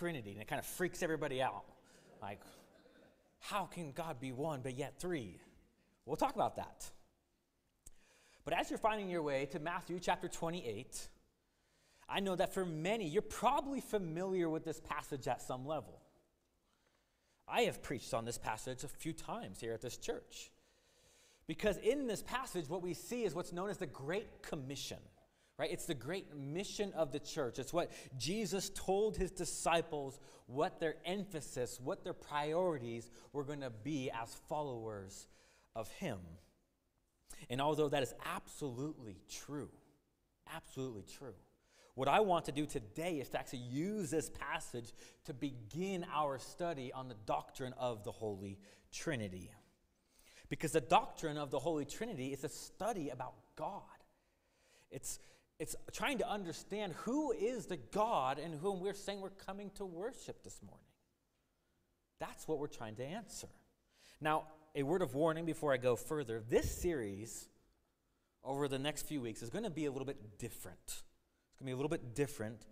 Trinity, and it kind of freaks everybody out. Like, how can God be one but yet three? We'll talk about that. But as you're finding your way to Matthew chapter 28, I know that for many, you're probably familiar with this passage at some level. I have preached on this passage a few times here at this church. Because in this passage, what we see is what's known as the Great Commission, right? It's the great mission of the church. It's what Jesus told his disciples what their emphasis, what their priorities were going to be as followers of him. And although that is absolutely true, absolutely true, what I want to do today is to actually use this passage to begin our study on the doctrine of the Holy Trinity. Because the doctrine of the Holy Trinity is a study about God. It's, it's trying to understand who is the God in whom we're saying we're coming to worship this morning. That's what we're trying to answer. Now, a word of warning before I go further this series over the next few weeks is going to be a little bit different. It's going to be a little bit different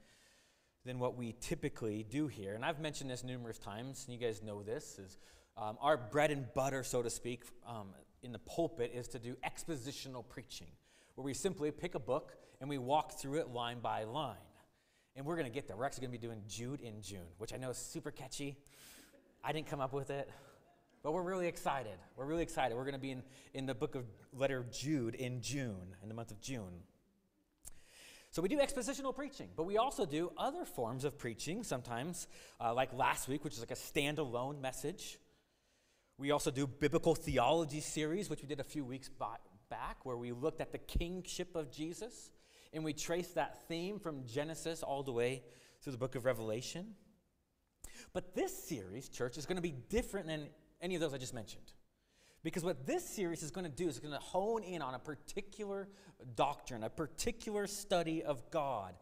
than what we typically do here. And I've mentioned this numerous times, and you guys know this is um, our bread and butter, so to speak, um, in the pulpit is to do expositional preaching, where we simply pick a book and we walk through it line by line. And we're going to get there. We're actually going to be doing Jude in June, which I know is super catchy. I didn't come up with it. But we're really excited. We're really excited. We're going to be in, in the book of letter of Jude in June, in the month of June. So we do expositional preaching, but we also do other forms of preaching sometimes, uh, like last week, which is like a standalone message. We also do biblical theology series, which we did a few weeks back, where we looked at the kingship of Jesus, and we trace that theme from Genesis all the way through the book of Revelation. But this series, church, is going to be different than any of those I just mentioned. Because what this series is going to do is going to hone in on a particular doctrine, a particular study of God.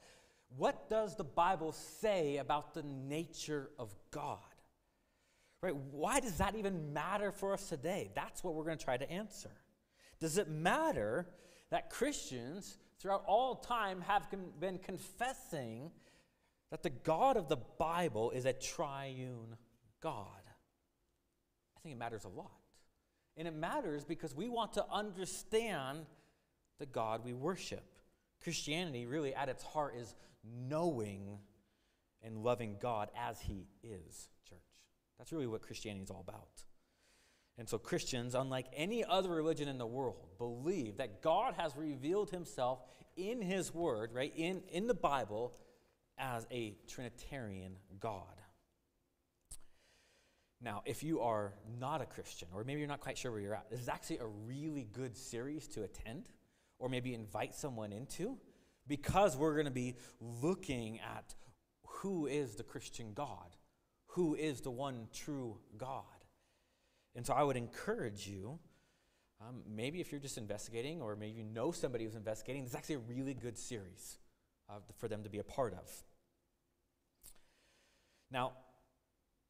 What does the Bible say about the nature of God? Right? Why does that even matter for us today? That's what we're going to try to answer. Does it matter that Christians throughout all time have been confessing that the God of the Bible is a triune God? I think it matters a lot. And it matters because we want to understand the God we worship. Christianity, really, at its heart, is knowing and loving God as He is, church. That's really what Christianity is all about. And so, Christians, unlike any other religion in the world, believe that God has revealed Himself in His Word, right, in, in the Bible, as a Trinitarian God. Now, if you are not a Christian, or maybe you're not quite sure where you're at, this is actually a really good series to attend, or maybe invite someone into, because we're going to be looking at who is the Christian God, who is the one true God. And so I would encourage you, um, maybe if you're just investigating, or maybe you know somebody who's investigating, this is actually a really good series uh, for them to be a part of. Now,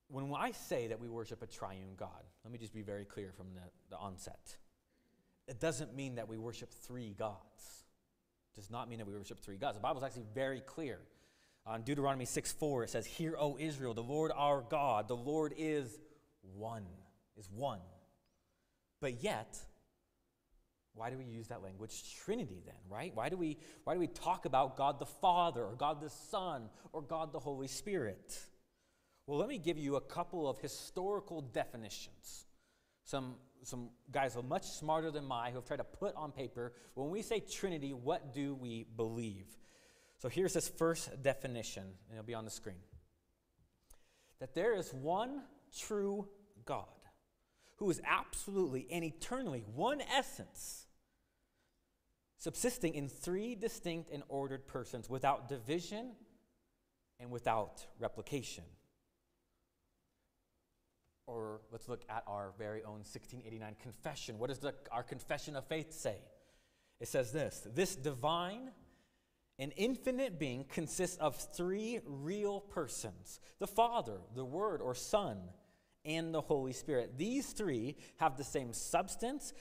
when I say that we worship a triune God, let me just be very clear from the, the onset. It doesn't mean that we worship three gods. It does not mean that we worship three gods. The Bible is actually very clear. On Deuteronomy 6 4, it says, Hear, O Israel, the Lord our God, the Lord is one, is one. But yet, why do we use that language Trinity then, right? Why do we, why do we talk about God the Father, or God the Son, or God the Holy Spirit? Well, let me give you a couple of historical definitions. Some, some guys are much smarter than I who have tried to put on paper when we say Trinity, what do we believe? So here's this first definition, and it'll be on the screen that there is one true God who is absolutely and eternally one essence, subsisting in three distinct and ordered persons without division and without replication. Or let's look at our very own 1689 confession. What does the, our confession of faith say? It says this This divine and infinite being consists of three real persons the Father, the Word or Son, and the Holy Spirit. These three have the same substance,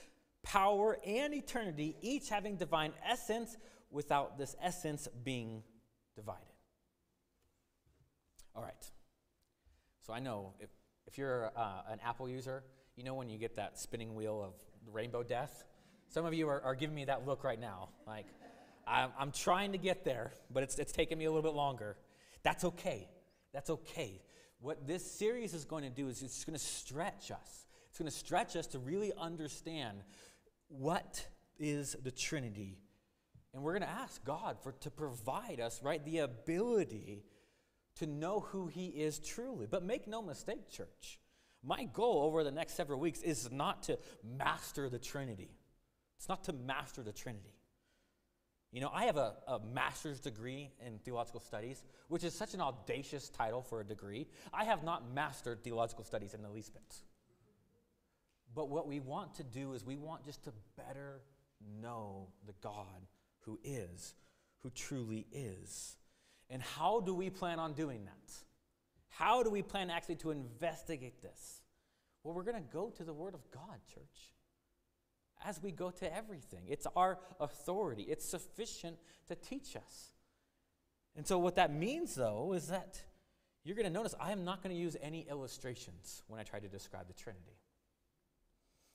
power, and eternity, each having divine essence without this essence being divided. All right. So I know if, if you're uh, an Apple user, you know when you get that spinning wheel of rainbow death? Some of you are, are giving me that look right now. Like, I'm, I'm trying to get there, but it's, it's taking me a little bit longer. That's okay. That's okay. What this series is going to do is it's going to stretch us. It's going to stretch us to really understand what is the Trinity. And we're going to ask God for to provide us, right, the ability to know who he is truly. But make no mistake, church. My goal over the next several weeks is not to master the Trinity. It's not to master the Trinity. You know, I have a, a, master's degree in theological studies, which is such an audacious title for a degree. I have not mastered theological studies in the least bit. But what we want to do is we want just to better know the God who is, who truly is. And how do we plan on doing that? How do we plan actually to investigate this? Well, we're going to go to the Word of God, church as we go to everything. It's our authority, it's sufficient to teach us. And so, what that means, though, is that you're going to notice I am not going to use any illustrations when I try to describe the Trinity.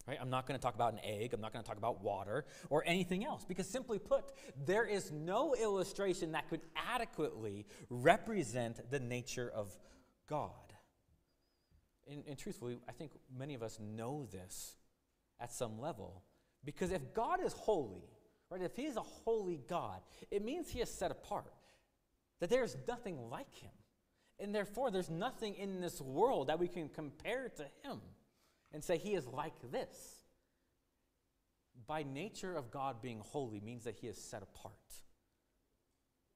Right? I'm not going to talk about an egg. I'm not going to talk about water or anything else because, simply put, there is no illustration that could adequately represent the nature of God. And, and truthfully, I think many of us know this at some level because if God is holy, right, if He is a holy God, it means He is set apart, that there is nothing like Him. And therefore, there's nothing in this world that we can compare to Him and say He is like this. By nature of God being holy means that He is set apart,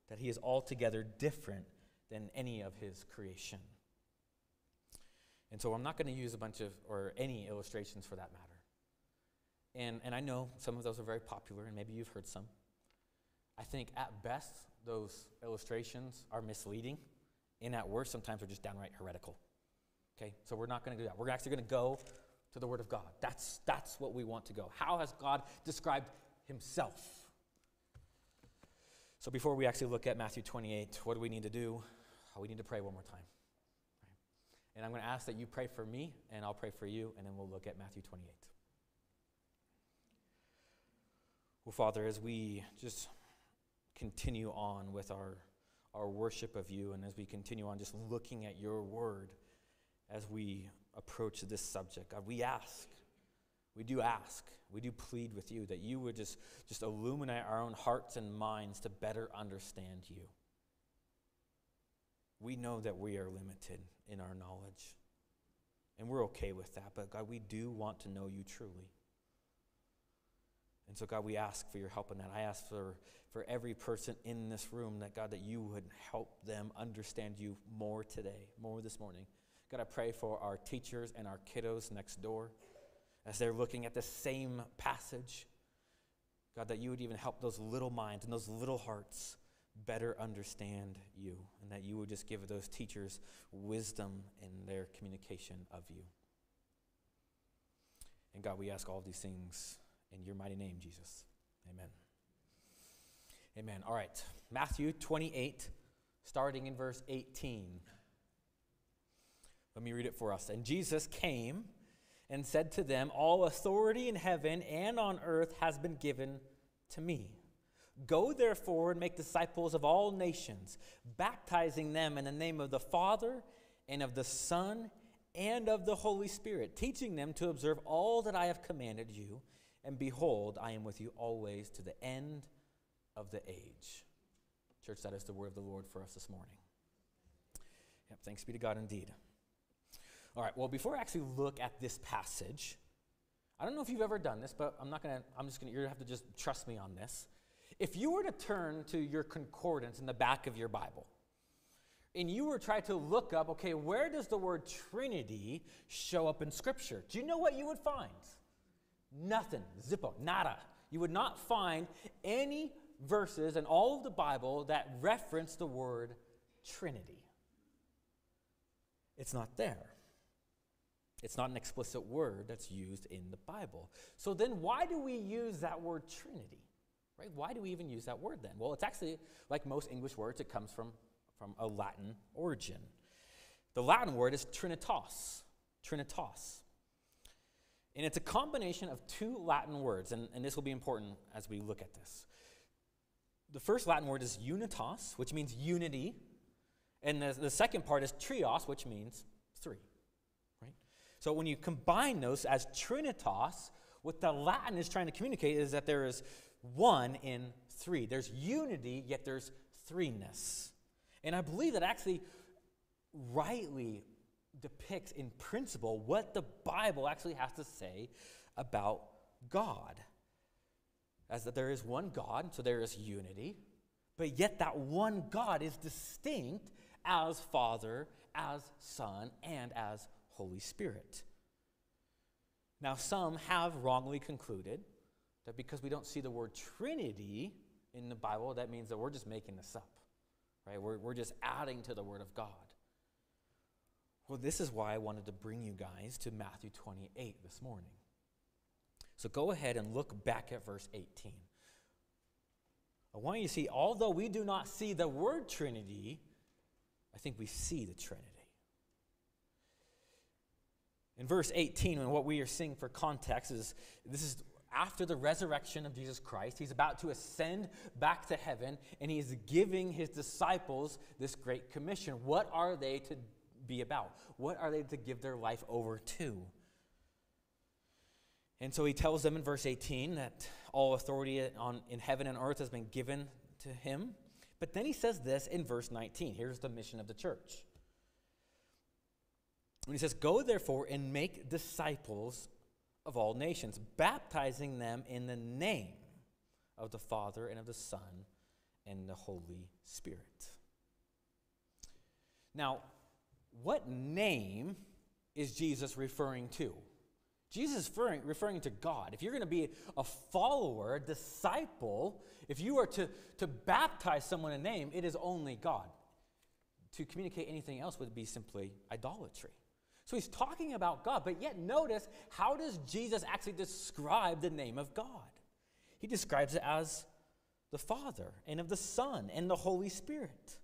that He is altogether different than any of His creation. And so I'm not going to use a bunch of, or any illustrations for that matter. And, and I know some of those are very popular, and maybe you've heard some. I think at best, those illustrations are misleading, and at worst, sometimes they're just downright heretical. Okay, so we're not going to do that. We're actually going to go to the Word of God. That's, that's what we want to go. How has God described Himself? So before we actually look at Matthew 28, what do we need to do? Oh, we need to pray one more time. And I'm going to ask that you pray for me, and I'll pray for you, and then we'll look at Matthew 28. Well, Father, as we just continue on with our, our worship of you and as we continue on just looking at your word as we approach this subject, God, we ask, we do ask, we do plead with you that you would just, just illuminate our own hearts and minds to better understand you. We know that we are limited in our knowledge, and we're okay with that, but God, we do want to know you truly. And so, God, we ask for your help in that. I ask for, for every person in this room that, God, that you would help them understand you more today, more this morning. God, I pray for our teachers and our kiddos next door as they're looking at the same passage. God, that you would even help those little minds and those little hearts better understand you, and that you would just give those teachers wisdom in their communication of you. And God, we ask all these things in your mighty name, Jesus. Amen. Amen. All right. Matthew 28, starting in verse 18. Let me read it for us. And Jesus came and said to them, All authority in heaven and on earth has been given to me. Go therefore and make disciples of all nations, baptizing them in the name of the Father and of the Son and of the Holy Spirit, teaching them to observe all that I have commanded you. And behold, I am with you always to the end of the age. Church, that is the word of the Lord for us this morning. Yep, thanks be to God indeed. All right, well, before I actually look at this passage, I don't know if you've ever done this, but I'm not gonna, I'm just gonna, you're gonna have to just trust me on this. If you were to turn to your concordance in the back of your Bible, and you were trying to look up, okay, where does the word Trinity show up in Scripture? Do you know what you would find? Nothing. Zippo. Nada. You would not find any verses in all of the Bible that reference the word Trinity. It's not there. It's not an explicit word that's used in the Bible. So then, why do we use that word Trinity? Right? Why do we even use that word then? Well, it's actually like most English words, it comes from, from a Latin origin. The Latin word is trinitas. Trinitas. And it's a combination of two Latin words, and, and this will be important as we look at this. The first Latin word is unitas, which means unity, and the, the second part is trios, which means three. Right? So when you combine those as trinitas, what the Latin is trying to communicate is that there is one in three. There's unity, yet there's threeness. And I believe that actually rightly depicts in principle what the Bible actually has to say about God. As that there is one God, so there is unity, but yet that one God is distinct as Father, as Son, and as Holy Spirit. Now, some have wrongly concluded that because we don't see the word Trinity in the Bible, that means that we're just making this up, right? We're, we're just adding to the Word of God. Well, this is why I wanted to bring you guys to Matthew 28 this morning. So go ahead and look back at verse 18. I want you to see, although we do not see the word Trinity, I think we see the Trinity. In verse 18, and what we are seeing for context is this is after the resurrection of Jesus Christ. He's about to ascend back to heaven, and he is giving his disciples this great commission. What are they to be about? What are they to give their life over to? And so he tells them in verse 18 that all authority on, in heaven and earth has been given to him. But then he says this in verse 19. Here's the mission of the church. And he says, Go therefore and make disciples of all nations, baptizing them in the name of the Father and of the Son and the Holy Spirit. Now, what name is Jesus referring to? Jesus is referring, referring to God. If you're going to be a follower, a disciple, if you are to, to baptize someone in name, it is only God. To communicate anything else would be simply idolatry. So he's talking about God, but yet notice how does Jesus actually describe the name of God? He describes it as the Father and of the Son and the Holy Spirit.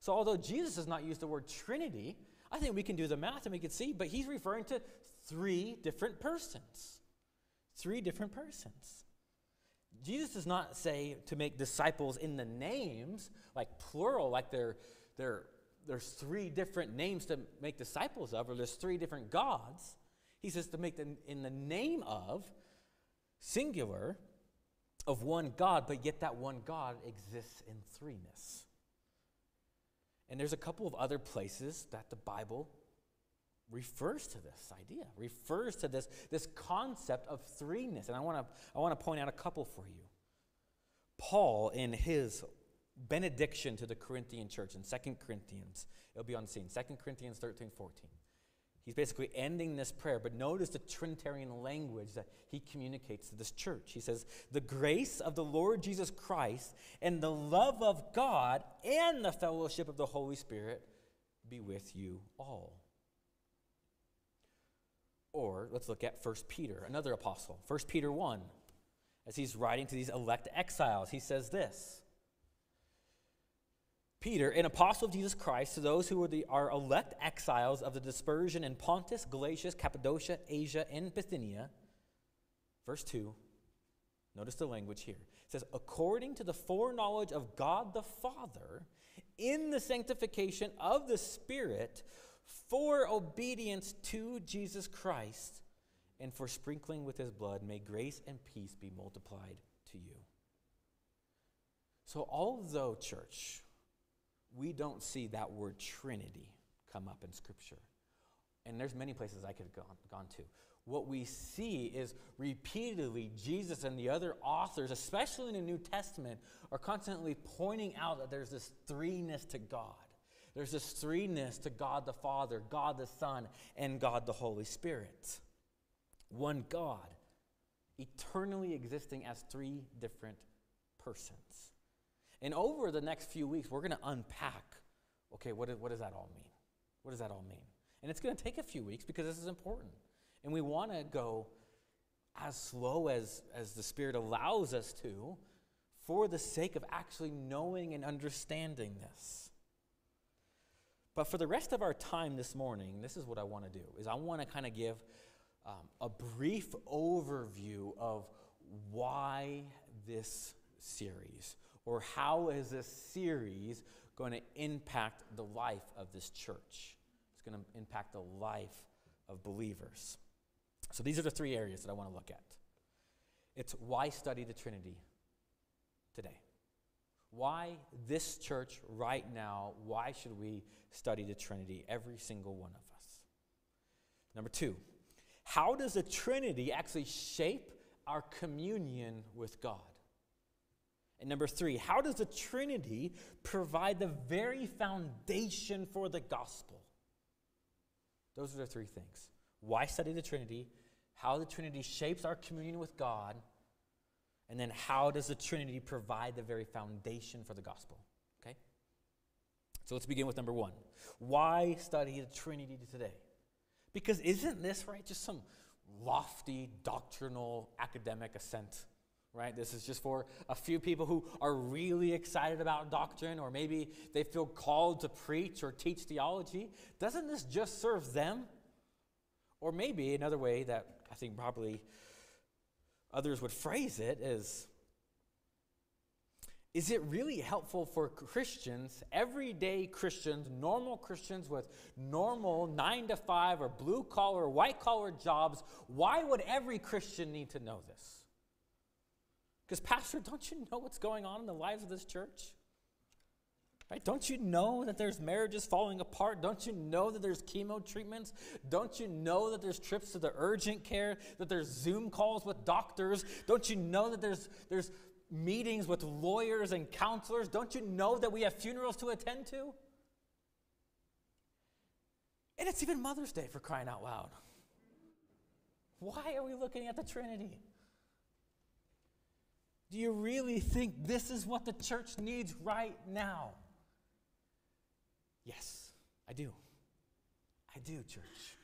So although Jesus does not use the word Trinity, I think we can do the math and we can see, but he's referring to three different persons. Three different persons. Jesus does not say to make disciples in the names, like plural, like they're, they're there's three different names to make disciples of, or there's three different gods. He says to make them in the name of, singular, of one God, but yet that one God exists in threeness. And there's a couple of other places that the Bible refers to this idea, refers to this, this concept of threeness. And I want to I want to point out a couple for you. Paul, in his benediction to the Corinthian church in 2 Corinthians. It'll be on scene. 2 Corinthians 13, 14. He's basically ending this prayer, but notice the Trinitarian language that he communicates to this church. He says, The grace of the Lord Jesus Christ and the love of God and the fellowship of the Holy Spirit be with you all. Or let's look at 1 Peter, another apostle. 1 Peter 1, as he's writing to these elect exiles, he says this Peter, an apostle of Jesus Christ, to those who are, the, are elect exiles of the dispersion in Pontus, Galatia, Cappadocia, Asia, and Bithynia. Verse 2, notice the language here. It says, according to the foreknowledge of God the Father, in the sanctification of the Spirit, for obedience to Jesus Christ, and for sprinkling with his blood, may grace and peace be multiplied to you. So, although, church, we don't see that word Trinity come up in Scripture. And there's many places I could have gone, gone to. What we see is repeatedly Jesus and the other authors, especially in the New Testament, are constantly pointing out that there's this threeness to God. There's this threeness to God the Father, God the Son, and God the Holy Spirit. One God, eternally existing as three different persons. And over the next few weeks, we're going to unpack okay, what, what does that all mean? What does that all mean? And it's going to take a few weeks because this is important. And we want to go as slow as, as the Spirit allows us to for the sake of actually knowing and understanding this. But for the rest of our time this morning, this is what I want to do is I want to kind of give um, a brief overview of why this series or how is this series going to impact the life of this church. It's going to impact the life of believers. So these are the three areas that I want to look at. It's why study the Trinity today? Why this church right now? Why should we study the Trinity, every single one of us? Number two, how does the Trinity actually shape our communion with God? And number three, how does the Trinity provide the very foundation for the gospel? Those are the three things. Why study the Trinity? How the Trinity shapes our communion with God? And then how does the Trinity provide the very foundation for the gospel? Okay? So let's begin with number one. Why study the Trinity today? Because isn't this, right, just some lofty doctrinal academic assent? Right? This is just for a few people who are really excited about doctrine, or maybe they feel called to preach or teach theology. Doesn't this just serve them? Or maybe another way that I think probably others would phrase it is is it really helpful for Christians, everyday Christians, normal Christians with normal nine to five or blue collar, white collar jobs? Why would every Christian need to know this? Because, Pastor, don't you know what's going on in the lives of this church? Right? Don't you know that there's marriages falling apart? Don't you know that there's chemo treatments? Don't you know that there's trips to the urgent care? That there's Zoom calls with doctors? Don't you know that there's, there's meetings with lawyers and counselors? Don't you know that we have funerals to attend to? And it's even Mother's Day for crying out loud. Why are we looking at the Trinity? Do you really think this is what the church needs right now? Yes, I do. I do, church.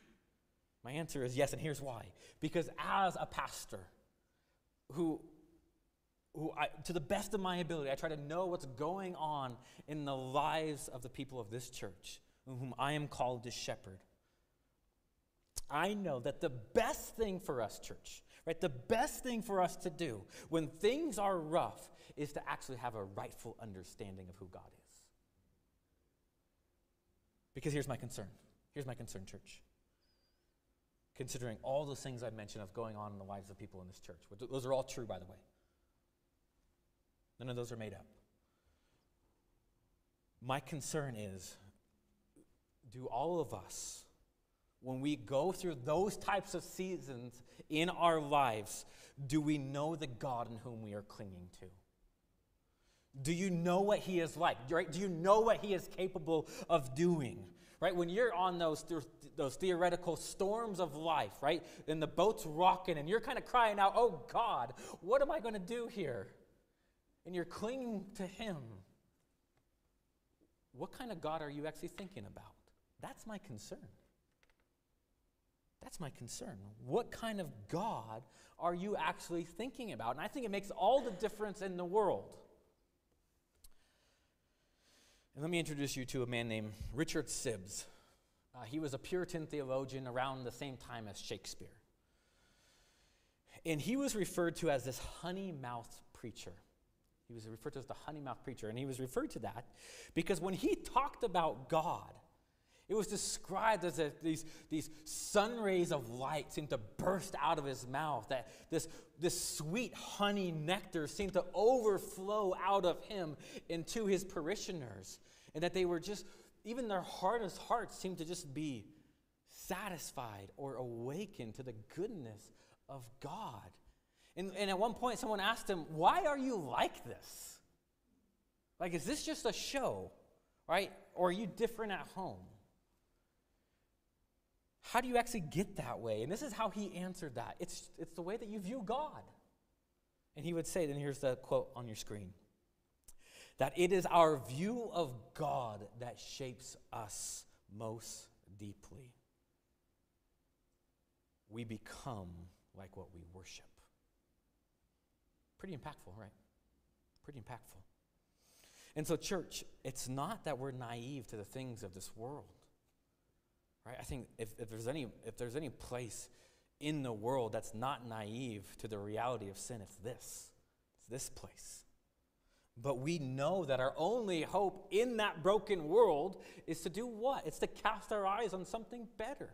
My answer is yes, and here's why. Because as a pastor who who I, to the best of my ability, I try to know what's going on in the lives of the people of this church, whom I am called to shepherd. I know that the best thing for us, church, Right? The best thing for us to do when things are rough is to actually have a rightful understanding of who God is. Because here's my concern. Here's my concern, church. Considering all those things I've mentioned of going on in the lives of people in this church, those are all true, by the way. None of those are made up. My concern is do all of us when we go through those types of seasons in our lives, do we know the God in whom we are clinging to? Do you know what He is like? Right? Do you know what He is capable of doing? Right? When you're on those, those theoretical storms of life, right? And the boat's rocking and you're kind of crying out, oh God, what am I going to do here? And you're clinging to Him. What kind of God are you actually thinking about? That's my concern. That's my concern. What kind of God are you actually thinking about? And I think it makes all the difference in the world. And let me introduce you to a man named Richard Sibbes. Uh, he was a Puritan theologian around the same time as Shakespeare. And he was referred to as this honey mouthed preacher. He was referred to as the honey mouth preacher. And he was referred to that because when he talked about God, it was described as these, these sun rays of light seemed to burst out of his mouth, that this, this sweet honey nectar seemed to overflow out of him into his parishioners, and that they were just, even their hardest hearts seemed to just be satisfied or awakened to the goodness of God. And, and at one point, someone asked him, Why are you like this? Like, is this just a show, right? Or are you different at home? How do you actually get that way? And this is how he answered that it's, it's the way that you view God. And he would say, then here's the quote on your screen that it is our view of God that shapes us most deeply. We become like what we worship. Pretty impactful, right? Pretty impactful. And so, church, it's not that we're naive to the things of this world. Right? I think if, if, there's any, if there's any place in the world that's not naive to the reality of sin, it's this. It's this place. But we know that our only hope in that broken world is to do what? It's to cast our eyes on something better.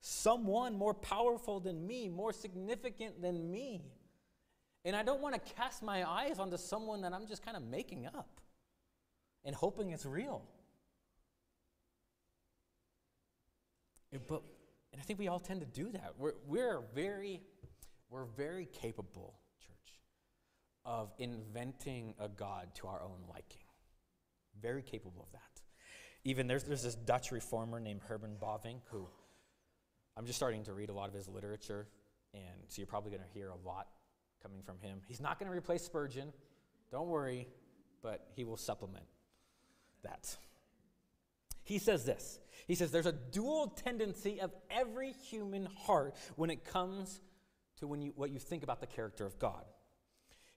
Someone more powerful than me, more significant than me. And I don't want to cast my eyes onto someone that I'm just kind of making up and hoping it's real. But, and I think we all tend to do that. We're, we're, very, we're very capable, church, of inventing a God to our own liking. Very capable of that. Even there's, there's this Dutch reformer named Herman Bavinck who I'm just starting to read a lot of his literature, and so you're probably going to hear a lot coming from him. He's not going to replace Spurgeon, don't worry, but he will supplement that. He says this He says, There's a dual tendency of every human heart when it comes to when you, what you think about the character of God.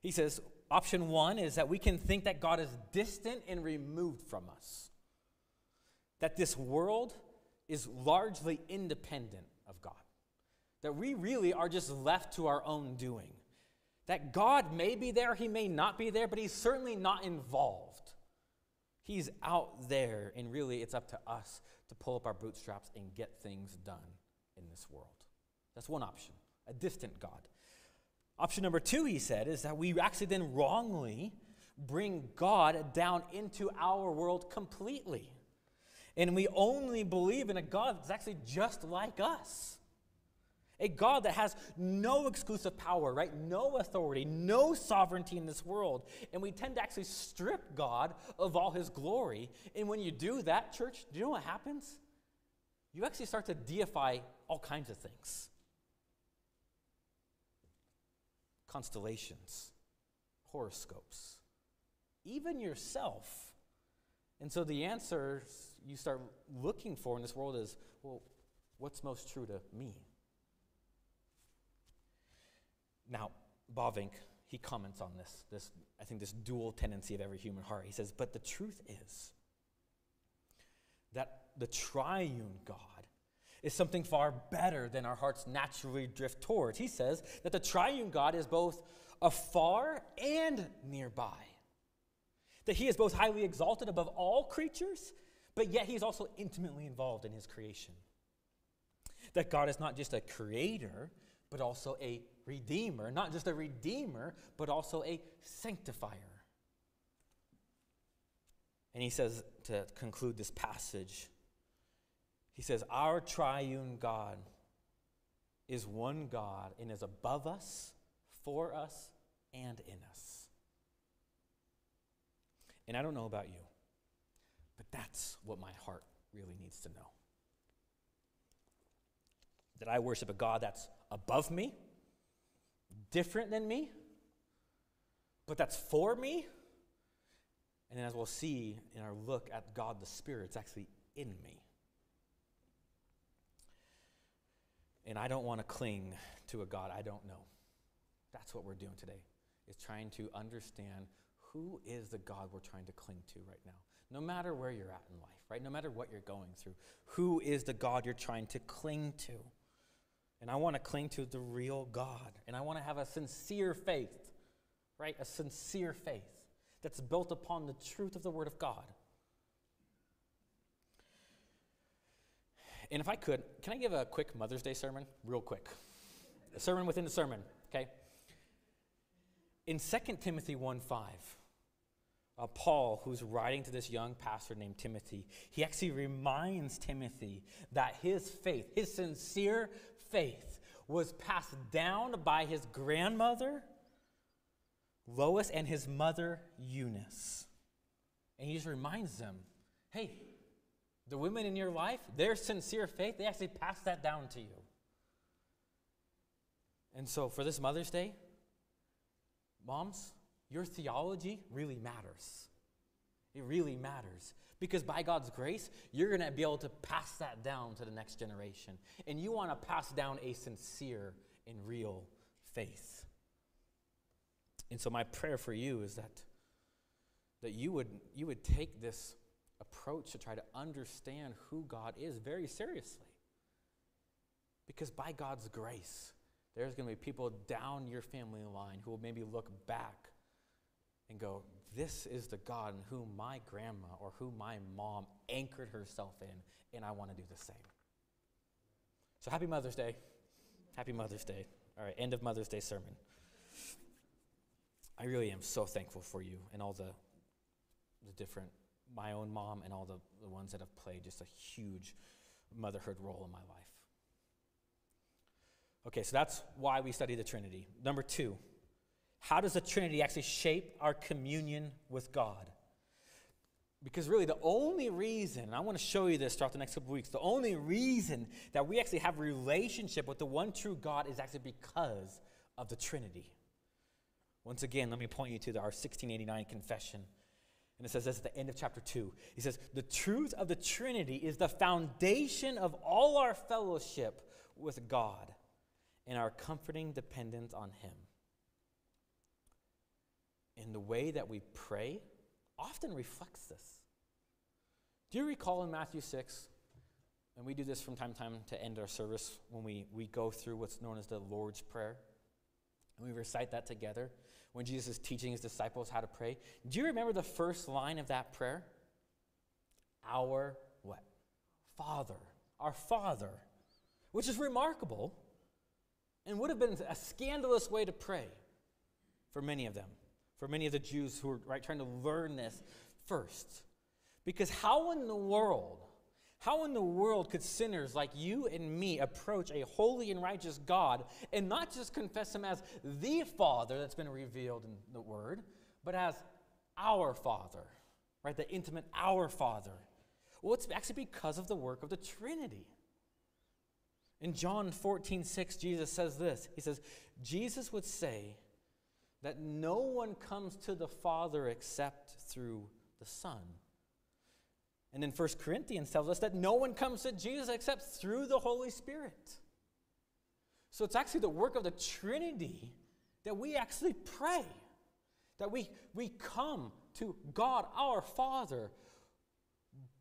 He says, Option one is that we can think that God is distant and removed from us, that this world is largely independent of God, that we really are just left to our own doing. That God may be there, He may not be there, but He's certainly not involved. He's out there, and really it's up to us to pull up our bootstraps and get things done in this world. That's one option, a distant God. Option number two, he said, is that we actually then wrongly bring God down into our world completely. And we only believe in a God that's actually just like us. A God that has no exclusive power, right? No authority, no sovereignty in this world. And we tend to actually strip God of all his glory. And when you do that, church, do you know what happens? You actually start to deify all kinds of things constellations, horoscopes, even yourself. And so the answers you start looking for in this world is well, what's most true to me? Now, Bavinck, he comments on this, this, I think, this dual tendency of every human heart. He says, But the truth is that the triune God is something far better than our hearts naturally drift towards. He says that the triune God is both afar and nearby. That he is both highly exalted above all creatures, but yet he is also intimately involved in his creation. That God is not just a creator, but also a redeemer. Not just a redeemer, but also a sanctifier. And he says to conclude this passage, he says, Our triune God is one God and is above us, for us, and in us. And I don't know about you, but that's what my heart really needs to know. That I worship a God that's above me, different than me, but that's for me. And as we'll see in our look at God the Spirit, it's actually in me. And I don't want to cling to a God I don't know. That's what we're doing today, is trying to understand who is the God we're trying to cling to right now. No matter where you're at in life, right? No matter what you're going through, who is the God you're trying to cling to? And I want to cling to the real God. And I want to have a sincere faith, right? A sincere faith that's built upon the truth of the Word of God. And if I could, can I give a quick Mother's Day sermon? Real quick. A sermon within the sermon, okay? In 2 Timothy 1 5, uh, Paul, who's writing to this young pastor named Timothy, he actually reminds Timothy that his faith, his sincere faith was passed down by his grandmother, Lois, and his mother, Eunice. And he just reminds them hey, the women in your life, their sincere faith, they actually passed that down to you. And so for this Mother's Day, moms, your theology really matters. It really matters. Because by God's grace, you're going to be able to pass that down to the next generation. And you want to pass down a sincere and real faith. And so, my prayer for you is that that you would, you would take this approach to try to understand who God is very seriously. Because by God's grace, there's going to be people down your family line who will maybe look back and go, This is the God in whom my grandma or who my mom anchored herself in, and I want to do the same. So happy Mother's Day. Happy Mother's Day. All right, end of Mother's Day sermon. I really am so thankful for you and all the, the different, my own mom and all the, the ones that have played just a huge motherhood role in my life. Okay, so that's why we study the Trinity. Number two, how does the Trinity actually shape our communion with God? Because really, the only reason, and I want to show you this throughout the next couple weeks, the only reason that we actually have relationship with the one true God is actually because of the Trinity. Once again, let me point you to the, our 1689 confession. And it says this at the end of chapter 2. He says, The truth of the Trinity is the foundation of all our fellowship with God and our comforting dependence on Him. And the way that we pray often reflects this. Do you recall in Matthew 6? And we do this from time to time to end our service when we, we go through what's known as the Lord's Prayer. And we recite that together when Jesus is teaching his disciples how to pray. Do you remember the first line of that prayer? Our what? Father. Our Father. Which is remarkable and would have been a scandalous way to pray for many of them, for many of the Jews who were right trying to learn this first. Because how in the world, how in the world could sinners like you and me approach a holy and righteous God and not just confess Him as the Father that's been revealed in the Word, but as our Father, right? The intimate our Father. Well, it's actually because of the work of the Trinity. In John 14, 6, Jesus says this He says, Jesus would say that no one comes to the Father except through the Son. And then 1 Corinthians tells us that no one comes to Jesus except through the Holy Spirit. So it's actually the work of the Trinity that we actually pray, that we, we come to God our Father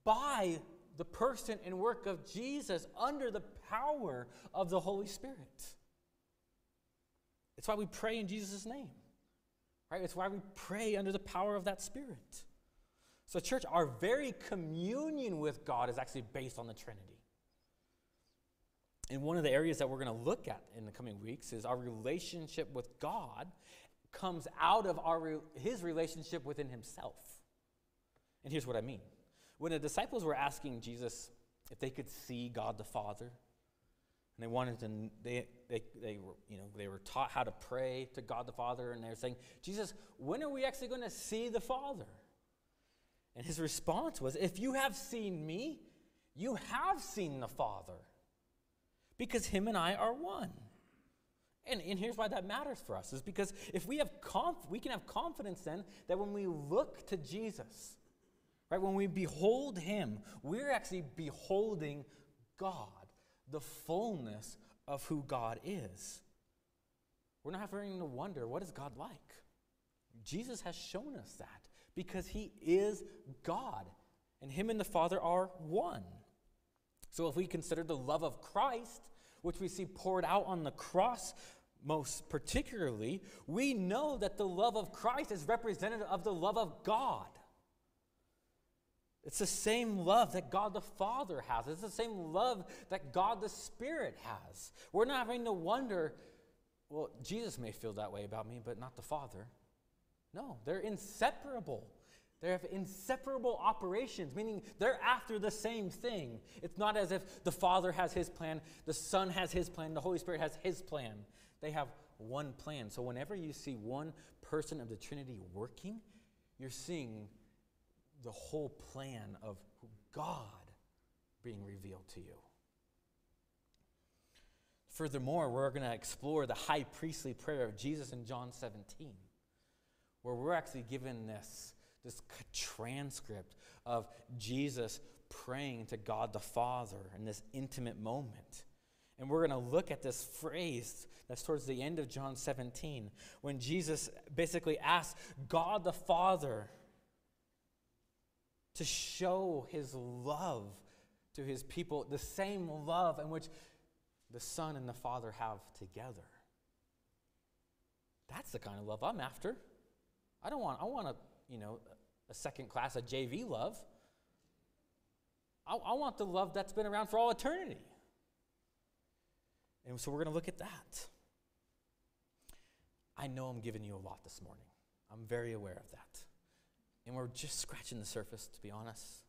by the person and work of Jesus under the power of the Holy Spirit. It's why we pray in Jesus' name, right? It's why we pray under the power of that Spirit. So, church, our very communion with God is actually based on the Trinity. And one of the areas that we're going to look at in the coming weeks is our relationship with God comes out of our, his relationship within himself. And here's what I mean when the disciples were asking Jesus if they could see God the Father, and they wanted to, they, they, they, were, you know, they were taught how to pray to God the Father, and they were saying, Jesus, when are we actually going to see the Father? And his response was, If you have seen me, you have seen the Father, because him and I are one. And, and here's why that matters for us is because if we have conf- we can have confidence then that when we look to Jesus, Right? When we behold him, we're actually beholding God, the fullness of who God is. We're not having to wonder, what is God like? Jesus has shown us that because he is God, and him and the Father are one. So if we consider the love of Christ, which we see poured out on the cross most particularly, we know that the love of Christ is representative of the love of God. It's the same love that God the Father has. It's the same love that God the Spirit has. We're not having to wonder, well, Jesus may feel that way about me, but not the Father. No, they're inseparable. They have inseparable operations, meaning they're after the same thing. It's not as if the Father has his plan, the Son has his plan, the Holy Spirit has his plan. They have one plan. So whenever you see one person of the Trinity working, you're seeing the whole plan of God being revealed to you. Furthermore, we're going to explore the high priestly prayer of Jesus in John 17, where we're actually given this, this transcript of Jesus praying to God the Father in this intimate moment. And we're going to look at this phrase that's towards the end of John 17, when Jesus basically asks God the Father to show his love to his people, the same love in which the Son and the Father have together. That's the kind of love I'm after. I don't want, I want a, you know, a second class, a JV love. I, I want the love that's been around for all eternity. And so we're going to look at that. I know I'm giving you a lot this morning. I'm very aware of that. And we're just scratching the surface, to be honest.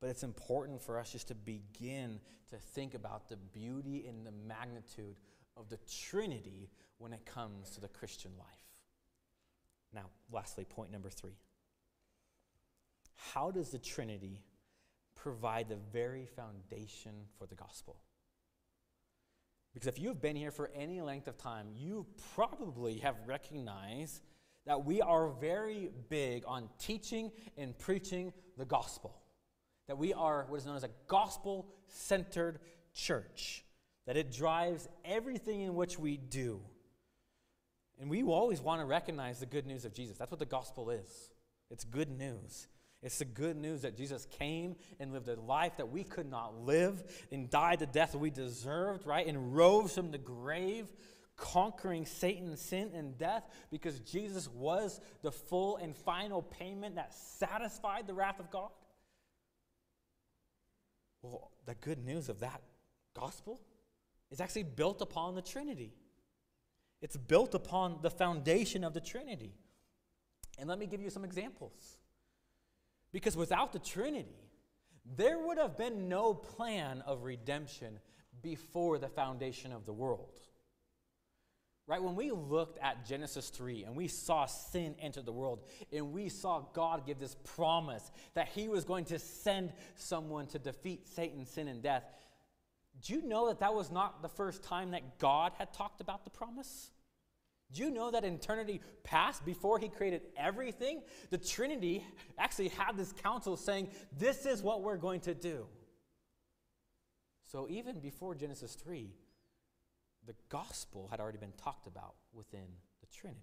But it's important for us just to begin to think about the beauty and the magnitude of the Trinity when it comes to the Christian life. Now, lastly, point number three. How does the Trinity provide the very foundation for the gospel? Because if you've been here for any length of time, you probably have recognized that we are very big on teaching and preaching the gospel. That we are what is known as a gospel centered church. That it drives everything in which we do. And we always want to recognize the good news of Jesus. That's what the gospel is it's good news. It's the good news that Jesus came and lived a life that we could not live and died the death we deserved, right? And rose from the grave, conquering Satan, sin, and death because Jesus was the full and final payment that satisfied the wrath of God. Well, the good news of that gospel is actually built upon the Trinity. It's built upon the foundation of the Trinity. And let me give you some examples. Because without the Trinity, there would have been no plan of redemption before the foundation of the world. Right? When we looked at Genesis 3 and we saw sin enter the world and we saw God give this promise that he was going to send someone to defeat Satan, sin, and death, do you know that that was not the first time that God had talked about the promise? Do you know that eternity past, before he created everything, the Trinity actually had this council saying, This is what we're going to do. So even before Genesis 3, the gospel had already been talked about within the Trinity.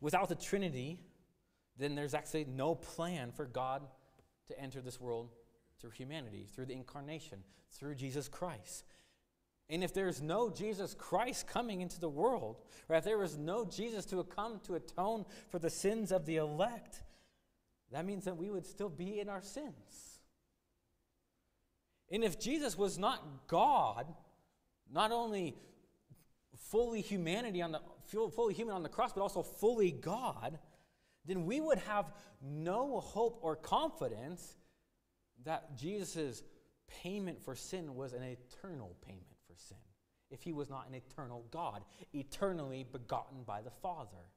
Without the Trinity, then there's actually no plan for God to enter this world through humanity, through the incarnation, through Jesus Christ. And if there's no Jesus Christ coming into the world, or if there is no Jesus to come to atone for the sins of the elect, that means that we would still be in our sins. And if Jesus was not God, not only fully humanity on the fully human on the cross, but also fully God, then we would have no hope or confidence that Jesus' payment for sin was an eternal payment for sin if he was not an eternal God, eternally begotten by the Father.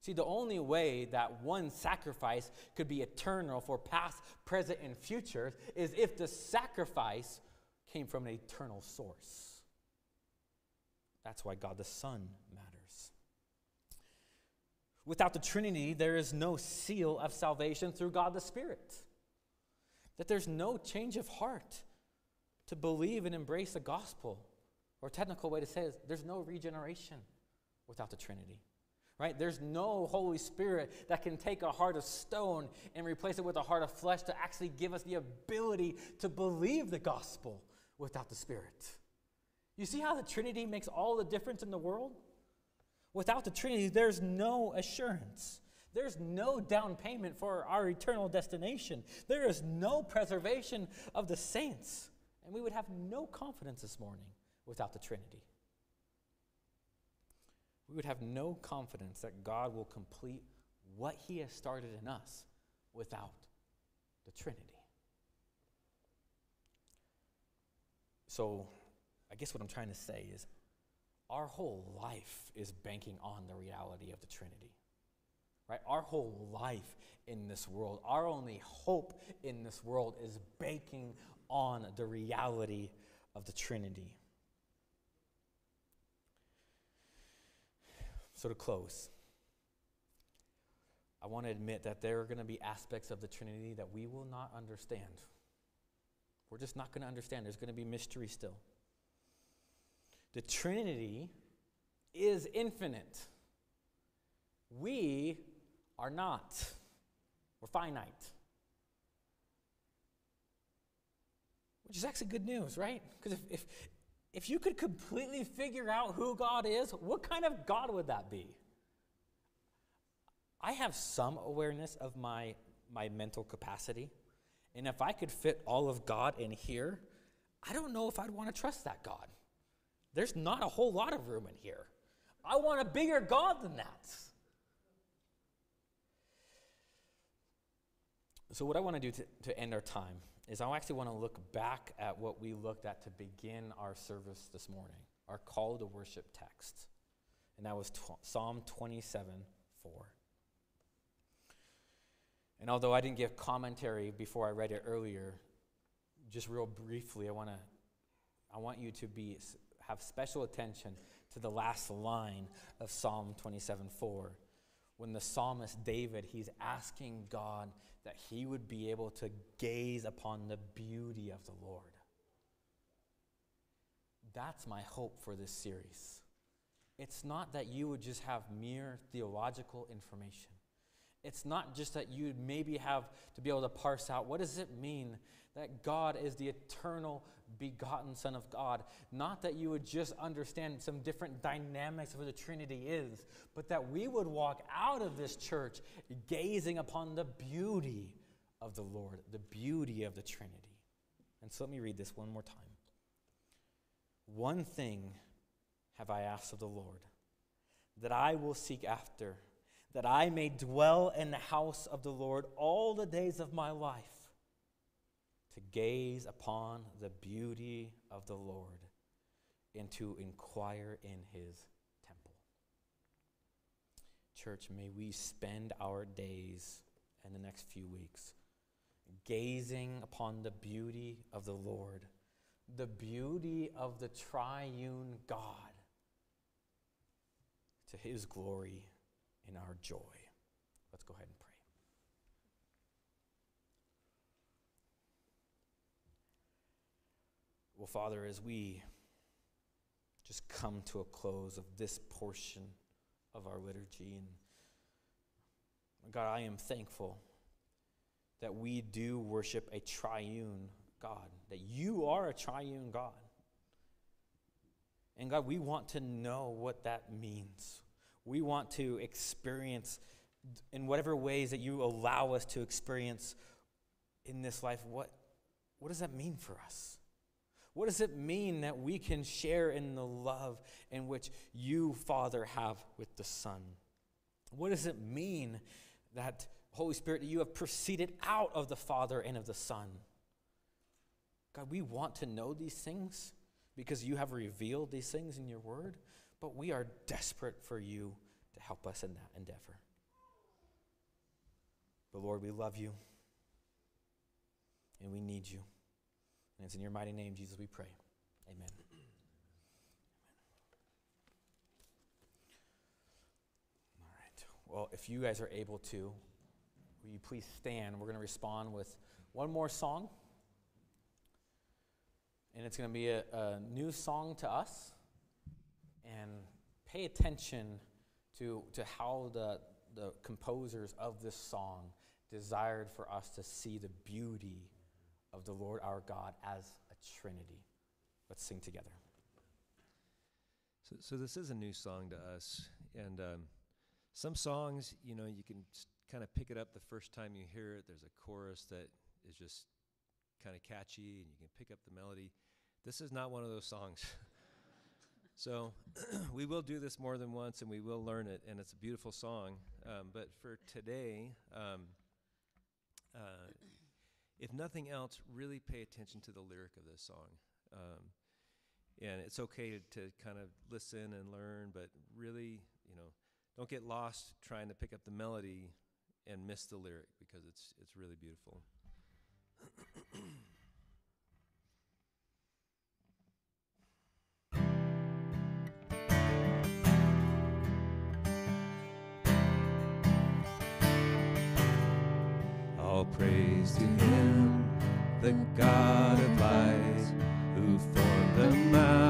See, the only way that one sacrifice could be eternal for past, present, and future is if the sacrifice came from an eternal source. That's why God the Son matters. Without the Trinity, there is no seal of salvation through God the Spirit that there's no change of heart to believe and embrace the gospel. Or technical way to say it, there's no regeneration without the Trinity. Right? There's no Holy Spirit that can take a heart of stone and replace it with a heart of flesh to actually give us the ability to believe the gospel without the Spirit. You see how the Trinity makes all the difference in the world? Without the Trinity, there's no assurance. There's no down payment for our eternal destination. There is no preservation of the saints. And we would have no confidence this morning without the Trinity. We would have no confidence that God will complete what He has started in us without the Trinity. So, I guess what I'm trying to say is our whole life is banking on the reality of the Trinity right? Our whole life in this world, our only hope in this world is banking on the reality of the Trinity. So, to close, I want to admit that there are going to be aspects of the Trinity that we will not understand. We're just not going to understand. There's going to be mystery still. The Trinity is infinite. We are not. We're finite. Which is actually good news, right? Because if, if, if you could completely figure out who God is, what kind of God would that be? I have some awareness of my, my mental capacity. And if I could fit all of God in here, I don't know if I'd want to trust that God. There's not a whole lot of room in here. I want a bigger God than that. So, what I want to do to, end our time is I actually want to look back at what we looked at to begin our service this morning, our call to worship text. And that was Psalm 27 4. And although I didn't give commentary before I read it earlier, just real briefly, I want to I want you to be have special attention to the last line of Psalm 27 4. When the psalmist David, he's asking God that he would be able to gaze upon the beauty of the Lord. That's my hope for this series. It's not that you would just have mere theological information. It's not just that you maybe have to be able to parse out what does it mean that God is the eternal begotten Son of God. Not that you would just understand some different dynamics of what the Trinity is, but that we would walk out of this church gazing upon the beauty of the Lord, the beauty of the Trinity. And so let me read this one more time. One thing have I asked of the Lord, that I will seek after, that I may dwell in the house of the Lord all the days of my life to gaze upon the beauty of the Lord and to inquire in his temple. Church, may we spend our days in the next few weeks gazing upon the beauty of the Lord, the beauty of the triune God, to his glory and our joy. Let's go ahead and pray. Well, Father, as we just come to a close of this portion of our liturgy, and God, I am thankful that we do worship a triune God, that you are a triune God. And God, we want to know what that means. We want to experience, in whatever ways that you allow us to experience in this life, what, what does that mean for us? What does it mean that we can share in the love in which you, Father, have with the Son? What does it mean that, Holy Spirit, you have proceeded out of the Father and of the Son? God, we want to know these things because you have revealed these things in your word, but we are desperate for you to help us in that endeavor. But Lord, we love you and we need you. And it's in your mighty name, Jesus, we pray. Amen. All right. Well, if you guys are able to, will you please stand? We're going to respond with one more song. And it's going to be a, a new song to us. Pay attention to, to how the, the composers of this song desired for us to see the beauty of the Lord our God as a Trinity. Let's sing together. So, so this is a new song to us, and um, some songs, you know, you can kind of pick it up the first time you hear it. There's a chorus that is just kind of catchy, and you can pick up the melody. This is not one of those songs. so we will do this more than once, and we will learn it, and it's a beautiful song. Um, but for today, um, uh, if nothing else, really pay attention to the lyric of this song. Um, and it's okay to, to kind of listen and learn, but really, you know, don't get lost trying to pick up the melody and miss the lyric because it's it's really beautiful. praise to Him, the God of light, who formed the mountains